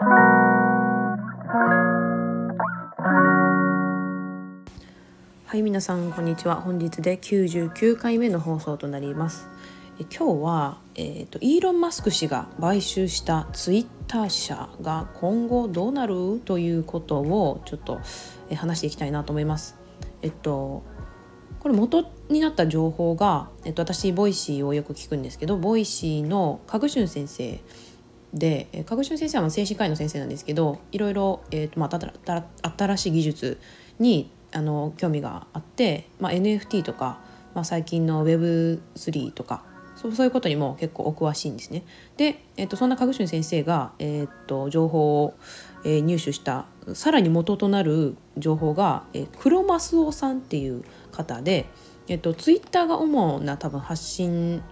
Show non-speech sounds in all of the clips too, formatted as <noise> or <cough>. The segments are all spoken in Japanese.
はい皆さんこんにちは。本日で99回目の放送となります。え今日は、えーと、イーロン・マスク氏が買収したツイッター社が今後どうなるということをちょっと、え話していきたいなと思います。えっとこれ元になった情報が、えっと、私 Voicy をよく聞くんですけど Voicy のカグシュン先生でカグシュン先生は精神科医の先生なんですけどいろいろ、えーとまあ、新しい技術にあの興味があって、まあ、NFT とか、まあ、最近の Web3 とかそうそういうことにも結構お詳しいんですね。で、えーと、そんなカグシュン先生が、えーと、情報を、えー、入手したさらに元となる情報が、えー、クロマスオさんっていう方で、えーと、ツイッターが主な多分発信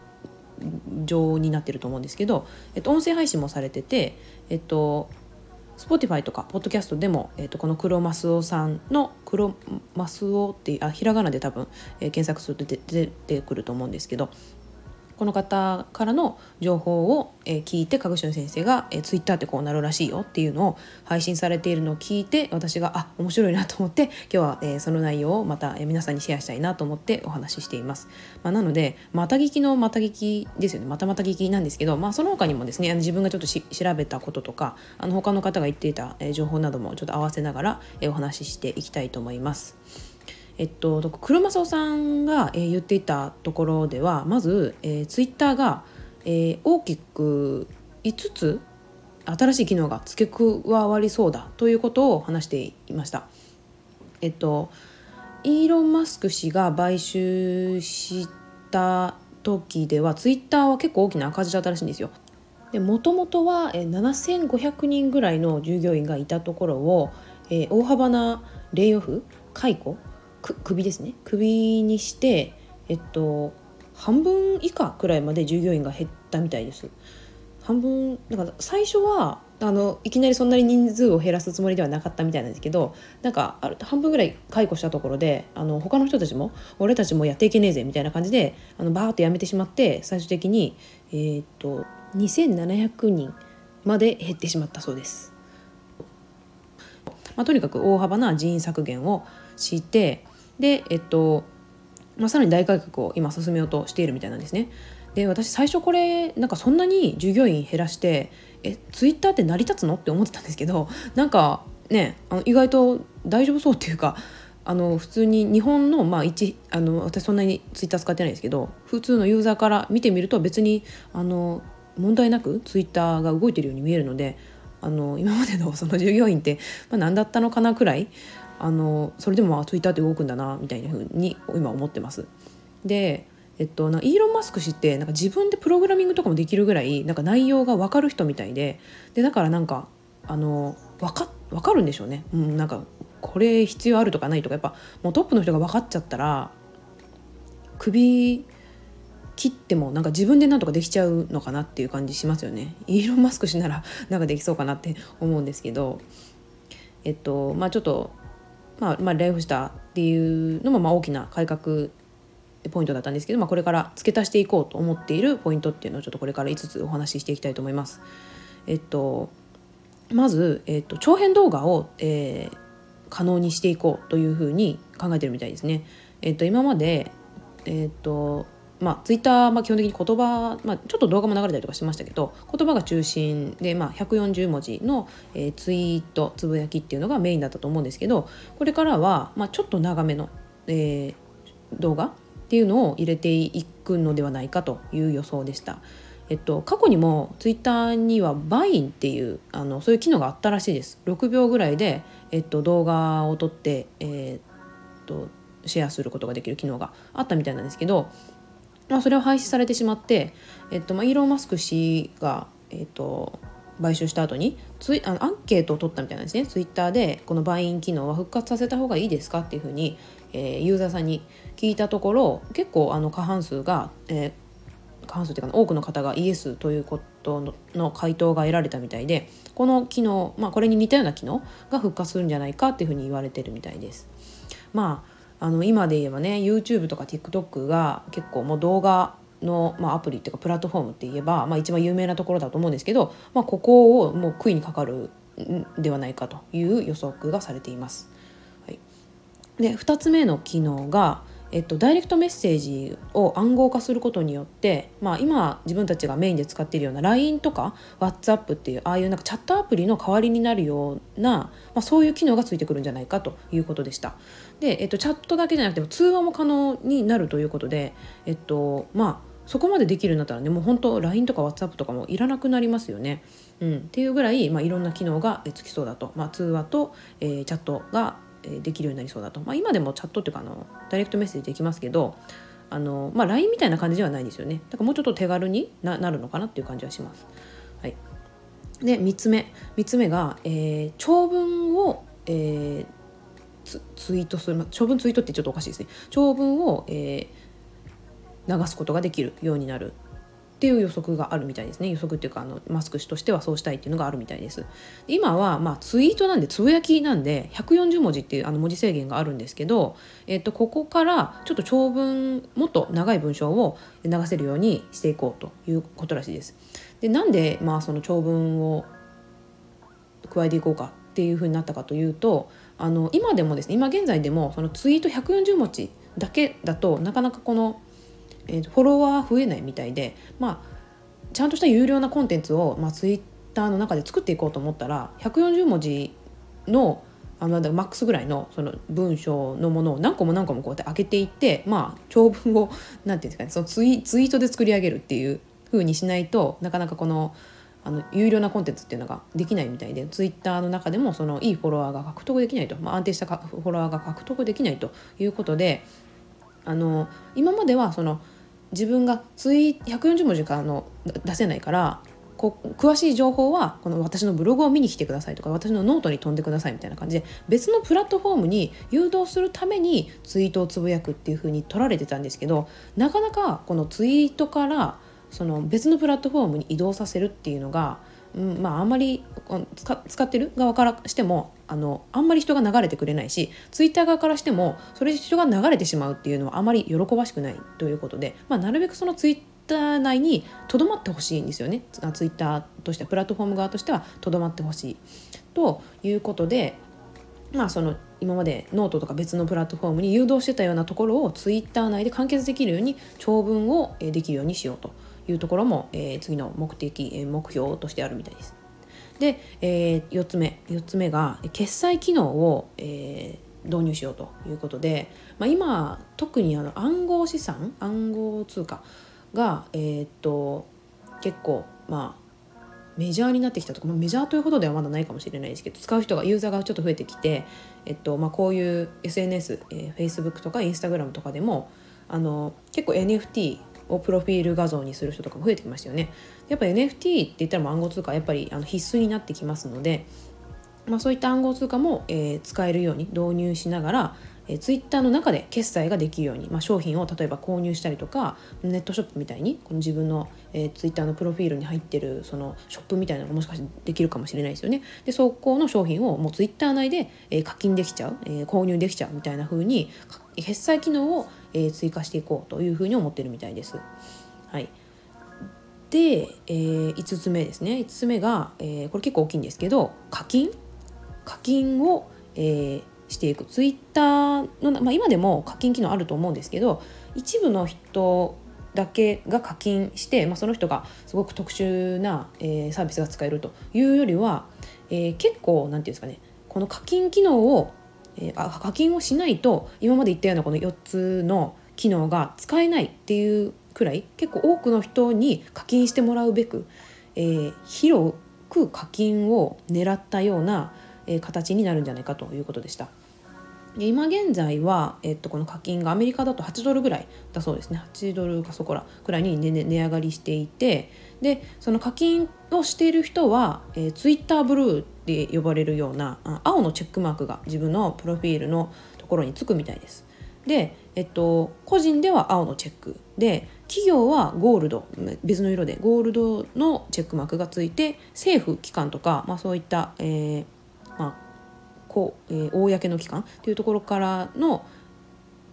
上になってると思うんですけど、えっと、音声配信もされてて、えっと、Spotify とかポッドキャストでも、えっと、この黒マスオさんの黒マスオってあひらがなで多分、えー、検索すると出てくると思うんですけどこの方からの情報を、え聞いてかぐしゅん先生が、えー、ツイッターってこうなるらしいよっていうのを配信されているのを聞いて私があ面白いなと思って今日は、え、その内容をまた、え、皆さんにシェアしたいなと思ってお話ししています。まあ、なのでまた聞きのまた聞きですよねまたまた聞きなんですけど、まあ、その他にもですね自分がちょっと調べたこととかあの他の方が言っていた、え情報などもちょっと合わせながら、えお話ししていきたいと思います。えっと、黒正さんが、えー、言っていたところではまず、えー、ツイッターが、えー、大きく5つ新しい機能が付け加わりそうだということを話していました。えっとイーロン・マスク氏が買収した時ではツイッターは結構大きな赤字だったらしいんですよ。でもともとは7500人ぐらいの従業員がいたところを、えー、大幅なレイオフ解雇首ですね首にしてえっと半分以下くらいまで従業員が減ったみたいです半分なんか最初はあのいきなりそんなに人数を減らすつもりではなかったみたいなんですけどなんかある半分ぐらい解雇したところであの他の人たちも俺たちもやっていけねえぜみたいな感じであのバーッとやめてしまって最終的に、えー、っと2700人まで減ってしまったそうです。まあ、とにかく大幅な人員削減をしてで、えっとまあ、さらに大改革を今進めようとしているみたいなんですね。で私最初これなんかそんなに従業員減らしてえツイッターって成り立つのって思ってたんですけどなんかねあの意外と大丈夫そうっていうかあの普通に日本の,、まあ一、あの私そんなにツイッター使ってないんですけど普通のユーザーから見てみると別にあの問題なくツイッターが動いてるように見えるのであの今までのその従業員って、まあ、何だったのかなくらいあのそれでもツイッターって動くんだなみたいな風に今思ってます。でえっと、なイーロン・マスク氏ってなんか自分でプログラミングとかもできるぐらいなんか内容が分かる人みたいででだからなんかあの分か分かるんでしょうね、うん、なんかこれ必要あるとかないとかやっぱもうトップの人が分かっちゃったら首切ってもなんか自分でなんとかできちゃうのかなっていう感じしますよねイーロン・マスク氏ならなんかできそうかなって思うんですけどえっとまあちょっとまあ、まあ、ライフスターっていうのもまあ大きな改革ポイントだったんですけど、まあ、これから付け足していこうと思っているポイントっていうのをちょっとこれから5つお話ししていきたいと思います。えっと、まず、えっと、長編動画を、えー、可能にしていこうというふうに考えてるみたいですね。えっと、今まで、えっとまあ、ツイッター、まあ、基本的に言葉、まあ、ちょっと動画も流れたりとかしましたけど言葉が中心で、まあ、140文字の、えー、ツイートつぶやきっていうのがメインだったと思うんですけどこれからは、まあ、ちょっと長めの、えー、動画っていうのを入れていくのではないかという予想でした。えっと、過去にもツイッターにはバインっていうあのそういう機能があったらしいです。6秒ぐらいで、えっと、動画を撮って、えー、っとシェアすることができる機能があったみたいなんですけどまあ、それを廃止されてしまって、えっとまあ、イーロン・マスク氏が、えっと、買収した後にツイあのアンケートを取ったみたいなんですねツイッターでこのバイン機能は復活させた方がいいですかっていうふうに、えー、ユーザーさんに聞いたところ結構あの過半数が、えー、過半数というか多くの方がイエスということのの回答が得られたみたいでこの機能、まあ、これに似たような機能が復活するんじゃないかっていうふうに言われてるみたいです。まああの今で言えばね YouTube とか TikTok が結構もう動画の、まあ、アプリっていうかプラットフォームって言えば、まあ、一番有名なところだと思うんですけど、まあ、ここをもう杭にかかるんではないかという予測がされています。はい、で2つ目の機能がえっと、ダイレクトメッセージを暗号化することによって、まあ、今自分たちがメインで使っているような LINE とか WhatsApp っていうああいうなんかチャットアプリの代わりになるような、まあ、そういう機能がついてくるんじゃないかということでした。で、えっと、チャットだけじゃなくても通話も可能になるということで、えっとまあ、そこまでできるんだったらねもう本当 LINE とか WhatsApp とかもいらなくなりますよね。うん、っていうぐらい、まあ、いろんな機能がつきそうだと、まあ、通話と、えー、チャットができるようになりそうだと、まあ、今でもチャットっていうかあのダイレクトメッセージできますけどあの、まあ、LINE みたいな感じではないですよね。だからもうちょっと手軽になるのかなっていう感じはします。はい、で3つ目。3つ目が、えー、長文を、えー、ツイートする、まあ、長文ツイートってちょっとおかしいですね。長文を、えー、流すことができるようになるっていう予測があるみたいですね。予測っていうかあのマスク氏としてはそうしたいっていうのがあるみたいです。今はまあツイートなんでつぶやきなんで140文字っていうあの文字制限があるんですけど、えっと、ここからちょっと長文もっと長い文章を流せるようにしていこうということらしいです。でなんでまあその長文を加えていこうかっていうふうになったかというとあの今でもですね今現在でもそのツイート140文字だけだとなかなかこのえー、フォロワー増えないみたいで、まあ、ちゃんとした有料なコンテンツを、まあ、ツイッターの中で作っていこうと思ったら140文字のあのマックスぐらいのその文章のものを何個も何個もこうやって開けていってまあ長文を何て言うんですかねそのツイツイートで作り上げるっていう風にしないとなかなかこのあの有料なコンテンツっていうのができないみたいでツイッターの中でもそのいいフォロワーが獲得できないと、まあ、安定したフォロワーが獲得できないということであの今まではその自分がツイ140文字しか出せないからこ詳しい情報はこの私のブログを見に来てくださいとか私のノートに飛んでくださいみたいな感じで別のプラットフォームに誘導するためにツイートをつぶやくっていう風に取られてたんですけどなかなかこのツイートからその別のプラットフォームに移動させるっていうのがうん、まああんまり使ってる側からしてもあのあんまり人が流れてくれないしツイッター側からしてもそれ人が流れてしまうっていうのはあまり喜ばしくないということで、まあ、なるべくそのツイッター内にとどまってほしいんですよね。ツイッターとしてはプラットフォーム側としてはとどまってほしいということでまあその今までノートとか別のプラットフォームに誘導してたようなところをツイッター内で完結できるように長文をできるようにしようと。いうところも、えー、次の目的、え目標としてあるみたいです。で、えー、4つ目4つ目が決済機能を、えー、導入しようということで、まあ、今特にあの暗号資産暗号通貨が、えー、っと結構まあメジャーになってきたとか、まあ、メジャーというほどではまだないかもしれないですけど使う人がユーザーがちょっと増えてきて、えっとまあ、こういう SNS、えー、Facebook とか Instagram とかでもあの結構 NFT をプロフィール画像にする人とかも増えてきましたよね。やっぱ NFT って言ったら暗号通貨やっぱりあの必須になってきますので、まあ、そういった暗号通貨も、えー、使えるように導入しながら、えー、ツイッターの中で決済ができるように、まあ、商品を例えば購入したりとかネットショップみたいにこの自分の、えー、ツイッターのプロフィールに入ってるそのショップみたいなのがもしかしてできるかもしれないですよね。でそこの商品をもうツイッター内で、え、課金できちゃう、え、購入できちゃうみたいな風に決済機能を、え、追加していこうというふうに思ってるみたいです。はい、で、えー、5つ目ですね5つ目が、えー、これ結構大きいんですけど課金課金を、えー、していくツイッターの、まあ、今でも課金機能あると思うんですけど一部の人だけが課金して、まあ、その人がすごく特殊な、えー、サービスが使えるというよりは、えー、結構何て言うんですかねこの課金機能をえー、課金をしないと今まで言ったようなこの4つの機能が使えないっていうくらい結構多くの人に課金してもらうべく、えー、広く課金を狙ったような、えー、形になるんじゃないかということでした。今現在は、えっと、この課金がアメリカだと8ドルぐらいだそうですね8ドルかそこらくらいに、ね、値上がりしていてでその課金をしている人は、えー、ツイッターブルーって呼ばれるような青のチェックマークが自分のプロフィールのところにつくみたいです。で、えっと、個人では青のチェックで企業はゴールド別の色でゴールドのチェックマークがついて政府機関とか、まあ、そういった、えーまあこうえー、公の機関というところからの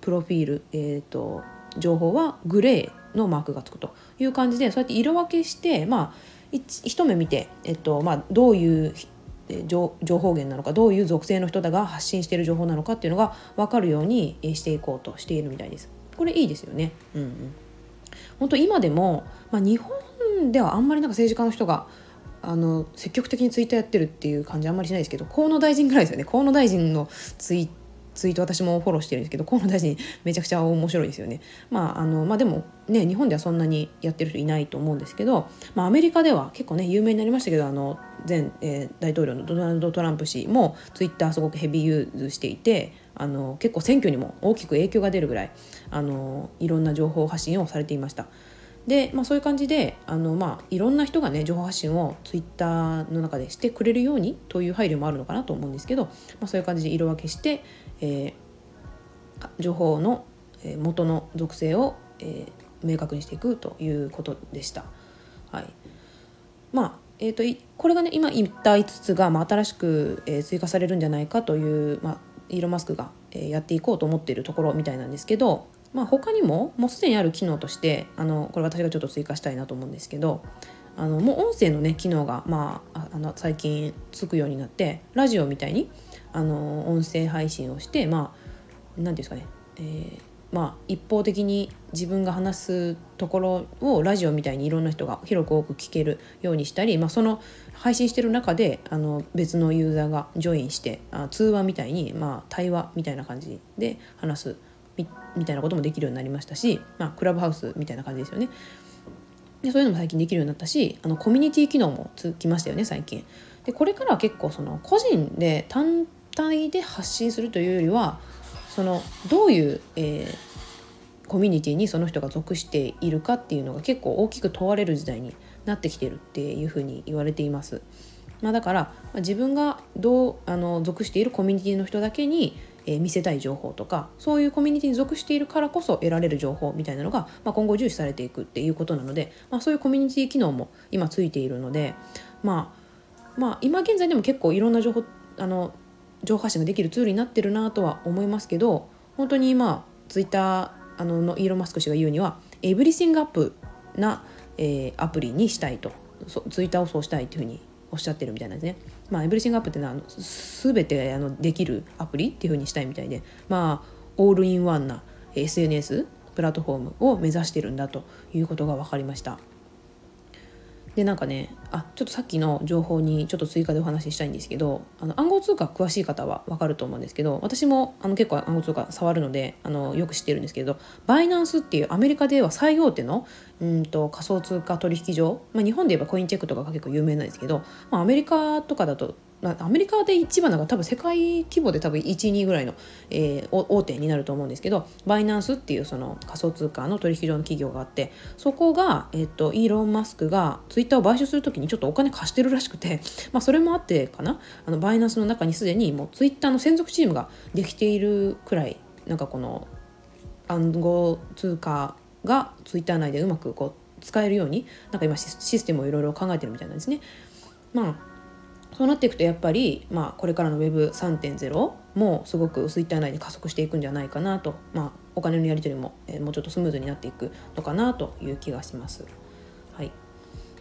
プロフィール、えーと、情報はグレーのマークがつくという感じでそうやって色分けしてまあ一目見て、えっとまあ、どういう情報源なのかどういう属性の人だが発信している情報なのかっていうのが分かるようにしていこうとしているみたいです。これいいですよね。うんうん、本当今でも、まあ、日本ではあんまりなんか政治家の人があの積極的にツイッターやってるっていう感じあんまりしないですけど河野大臣ぐらいですよね河野大臣のツイツイート私もフォローしてるんですけど河野大臣めちゃくちゃ面白いですよね。まああのまあ、でもね日本ではそんなにやってる人いないと思うんですけど、まあ、アメリカでは結構ね有名になりましたけどあの前、えー、大統領のドナルド・トランプ氏もツイッターすごくヘビーユーズしていてあの結構選挙にも大きく影響が出るぐらいあのいろんな情報発信をされていました。で、まあ、そういう感じであの、まあ、いろんな人がね情報発信をツイッターの中でしてくれるようにという配慮もあるのかなと思うんですけど、まあ、そういう感じで色分けしてえー、情報の元の属性を、えー、明確にしていくということでした。はい、まあえーと、これがね今言った5つが、まあ、新しく、えー、追加されるんじゃないかという、まあ、イーロン・マスクが、えー、やっていこうと思っているところみたいなんですけど、まあ、他にももうすでにある機能としてあのこれ私がちょっと追加したいなと思うんですけどあのもう音声のね機能が、まあ、あの最近つくようになってラジオみたいにあの音声配信をしてまあ何ですかね、えー、まあ一方的に自分が話すところをラジオみたいにいろんな人が広く多く聞けるようにしたり、まあ、その配信してる中であの別のユーザーがジョインしてあ通話みたいに、まあ、対話みたいな感じで話すみたいなこともできるようになりましたし、まあ、クラブハウスみたいな感じですよね。でそういうのも最近できるようになったしあのコミュニティ機能もつきましたよね最近。でこれからは結構その個人で単体で発信するというよりはそのどういう、えー、コミュニティにその人が属しているかっていうのが結構大きく問われる時代になってきてるっていうふうに言われています。まあ、だから、自分がどうあの属しているコミュニティの人だけに、えー、見せたい情報とかそういうコミュニティに属しているからこそ得られる情報みたいなのが、まあ、今後重視されていくっていうことなので、まあ、そういうコミュニティ機能も今ついているので、まあ、まあ今現在でも結構いろんな情報あの情報発信ができるツールになってるなとは思いますけど本当に今ツイッターあののイーロン・マスク氏が言うにはエブリシングアップな、えー、アプリにしたいと。ツイッターをそうしたいというふうにおっしゃってるみたいなんですね。まあ、エブリシングアップっていうのは全てあのできるアプリっていうふうにしたいみたいでまあオールインワンな SNS プラットフォームを目指してるんだということが分かりました。でなんかねあちょっとさっきの情報にちょっと追加でお話ししたいんですけどあの暗号通貨詳しい方は分かると思うんですけど私もあの結構暗号通貨触るのであのよく知ってるんですけどバイナンスっていうアメリカでは最大手のうんと仮想通貨取引所、まあ、日本で言えばコインチェックとかが結構有名なんですけど、まあ、アメリカとかだとアメリカで一番なんか多分世界規模で多分12ぐらいの、えー、大手になると思うんですけどバイナンスっていうその仮想通貨の取引所の企業があってそこが、えーと、イーロン・マスクがツイッターを買収する時にちょっとお金貸してるらしくて、まあ、それもあってかなあのバイナンスの中にすでにもうツイッターの専属チームができているくらいなんかこの暗号通貨がツイッター内でうまくこう使えるようになんか今システムをいろいろ考えてるみたいなんですね。まあそうなっていくとやっぱり、まあ、これからの Web3.0 もすごく Twitter 内で加速していくんじゃないかなと、まあ、お金のやり取りも、えー、もうちょっとスムーズになっていくのかなという気がします。はい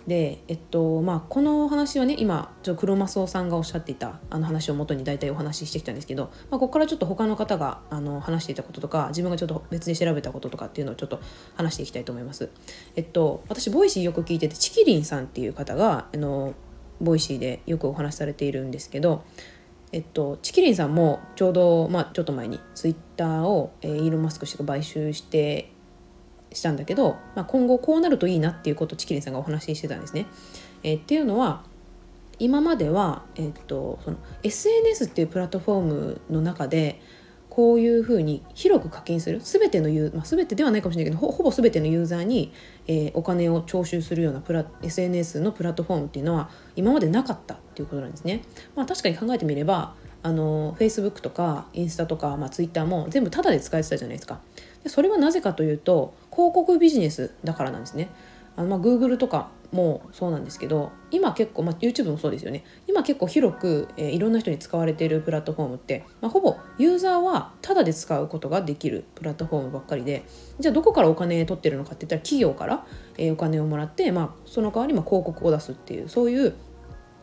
でえっとまあ、このお話はね今ちょ黒マスオさんがおっしゃっていたあの話をもとに大体お話ししてきたんですけど、まあ、ここからちょっと他の方があの話していたこととか自分がちょっと別に調べたこととかっていうのをちょっと話していきたいと思います。えっと私 Voicyよく聞いててちきりんさんっていう方があの Voicyでよくお話しされているんですけど、えっと、ちきりんさんもちょうど、まあ、ちょっと前にツイッターを、えー、イーロン・マスク氏が買収してしたんだけど、まあ、今後こうなるといいなっていうことをちきりんさんがお話ししてたんですね。えー、っていうのは今までは、えっと、その SNS っていうプラットフォームの中でこういうふうに広く課金する全てのユー、まあ、全てではないかもしれないけどほぼ全てのユーザーに、えー、お金を徴収するようなプラ SNS のプラットフォームっていうのは今までなかったっていうことなんですね。まあ、確かに考えてみればあの Facebook とかインスタとか、まあ、Twitter も全部タダで使えてたじゃないですか。でそれはなぜかというと広告ビジネスだからなんですね。あのまあ Google とかもそうなんですけど今結構、まあ、YouTube もそうですよね今結構広く、えー、いろんな人に使われているプラットフォームって、まあ、ほぼユーザーはタダで使うことができるプラットフォームばっかりでじゃあどこからお金取ってるのかって言ったら企業から、えー、お金をもらって、まあ、その代わりま広告を出すっていうそういう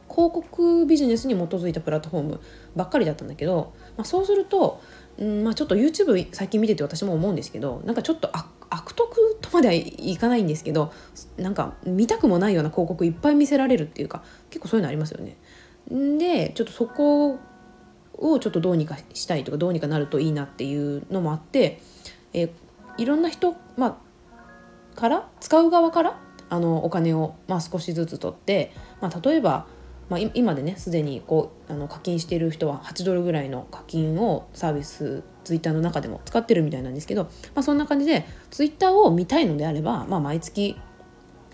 広告ビジネスに基づいたプラットフォームばっかりだったんだけど、まあ、そうすると、うんまあ、ちょっと YouTube 最近見てて私も思うんですけどなんかちょっと悪悪徳とまではいかないんですけどなんか見たくもないような広告いっぱい見せられるっていうか結構そういうのありますよね。でちょっとそこをちょっとどうにかしたいとかどうにかなるといいなっていうのもあって、え、いろんな人、まあ、から使う側からあのお金を、まあ、少しずつ取って、まあ、例えばまあ、今でねすでにこうあの課金している人は8ドルぐらいの課金をサービスツイッターの中でも使ってるみたいなんですけど、まあ、そんな感じでツイッターを見たいのであれば、まあ、毎月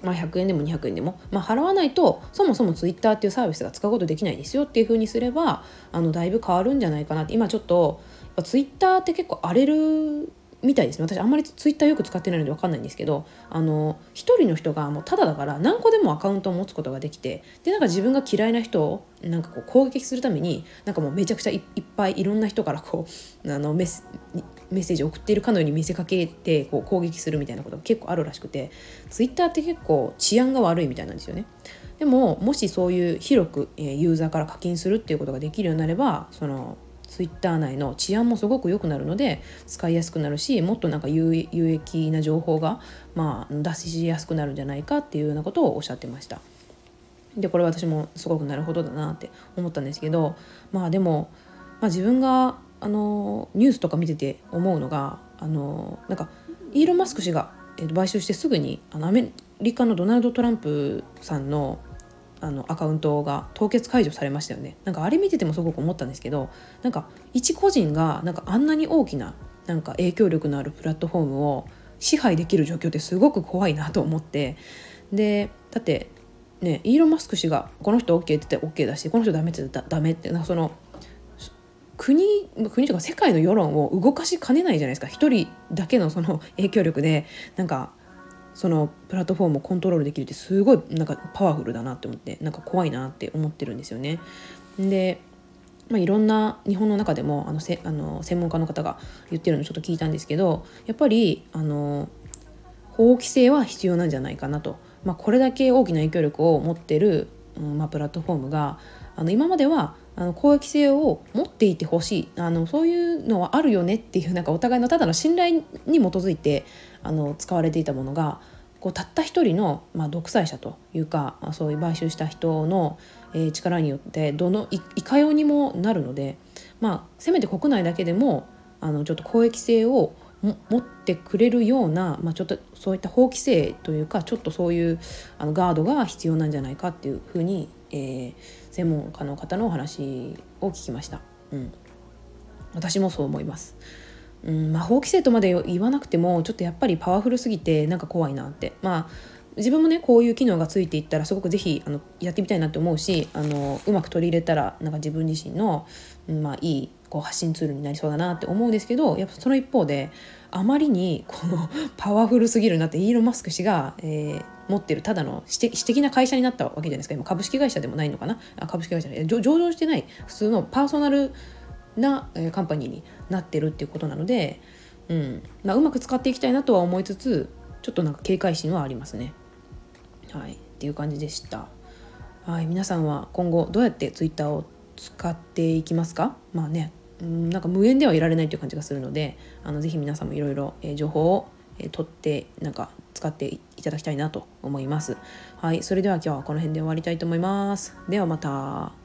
まあ、100円でも200円でも、まあ、払わないとそもそもツイッターっていうサービスが使うことできないですよっていうふうにすればあのだいぶ変わるんじゃないかなって。今ちょっとツイッターって結構荒れるみたいですね私あんまりツイッターよく使ってないので分かんないんですけどあの1人の人がもうただだから何個でもアカウントを持つことができてでなんか自分が嫌いな人をなんかこう攻撃するためになんかもうめちゃくちゃいっぱいいろんな人からこうあのメッメッセージを送っているかのように見せかけてこう攻撃するみたいなことが結構あるらしくてツイッターって結構治安が悪いみたいなんですよね。でももしそういう広くユーザーから課金するっていうことができるようになればそのツイッター内の治安もすごく良くなるので使いやすくなるしもっとなんか有益な情報が、まあ、出しやすくなるんじゃないかっていうようなことをおっしゃってました。でこれ私もすごくなるほどだなって思ったんですけどまあでも、まあ、自分があのニュースとか見てて思うのがあのなんかイーロン・マスク氏が買収してすぐにあのアメリカのドナルド・トランプさんのあのアカウントが凍結解除されましたよね。なんかあれ見ててもすごく思ったんですけどなんか一個人がなんかあんなに大きななんか影響力のあるプラットフォームを支配できる状況ってすごく怖いなと思って。でだってねイーロン・マスク氏がこの人 OK って言って OK だしこの人ダメって言ったらダメってなその国国とか世界の世論を動かしかねないじゃないですか。一人だけのその影響力でなんかそのプラットフォームをコントロールできるってすごいなんかパワフルだなって思ってなんか怖いなって思ってるんですよね。でまあ、いろんな日本の中でもあのせあの専門家の方が言ってるのちょっと聞いたんですけどやっぱりあの法規制は必要なんじゃないかなと、まあ、これだけ大きな影響力を持ってる、うんまあ、プラットフォームがあの今まではあの公益性を持っていてほしい。あのそういうのはあるよねっていうなんかお互いのただの信頼に基づいてあの使われていたものがこうたった一人の、まあ、独裁者というかそういう買収した人の、えー、力によってどのいいかようにもなるので、まあ、せめて国内だけでもあのちょっと公益性を持ってくれるような、まあ、ちょっとそういった法規制というかちょっとそういうあのガードが必要なんじゃないかっていうふうに、えー、専門家の方のお話を聞きました。うん、私もそう思います。うん、魔法規制とまで言わなくてもちょっとやっぱりパワフルすぎてなんか怖いなってまあ自分もねこういう機能がついていったらすごく是非あのやってみたいなって思うしあのうまく取り入れたらなんか自分自身の、まあ、いいこう発信ツールになりそうだなって思うんですけどやっぱその一方であまりにこの <laughs> パワフルすぎるなってイーロン・マスク氏が、えー、持ってるただの私的な会社になったわけじゃないですか。今株式会社でもないのかな？あ株式会社上場してない普通のパーソナルな、えー、カンパニーになってるっていうことなので、うん。まあ、うまく使っていきたいなとは思いつつちょっとなんか警戒心はありますね。はい、っていう感じでした。はい、皆さんは今後どうやってツイッターを使っていきますか？まあね、なんか無縁ではいられないという感じがするのであのぜひ皆さんもいろいろ情報を、取ってなんか使っていただきたいなと思います。はい、それでは今日はこの辺で終わりたいと思います。ではまた。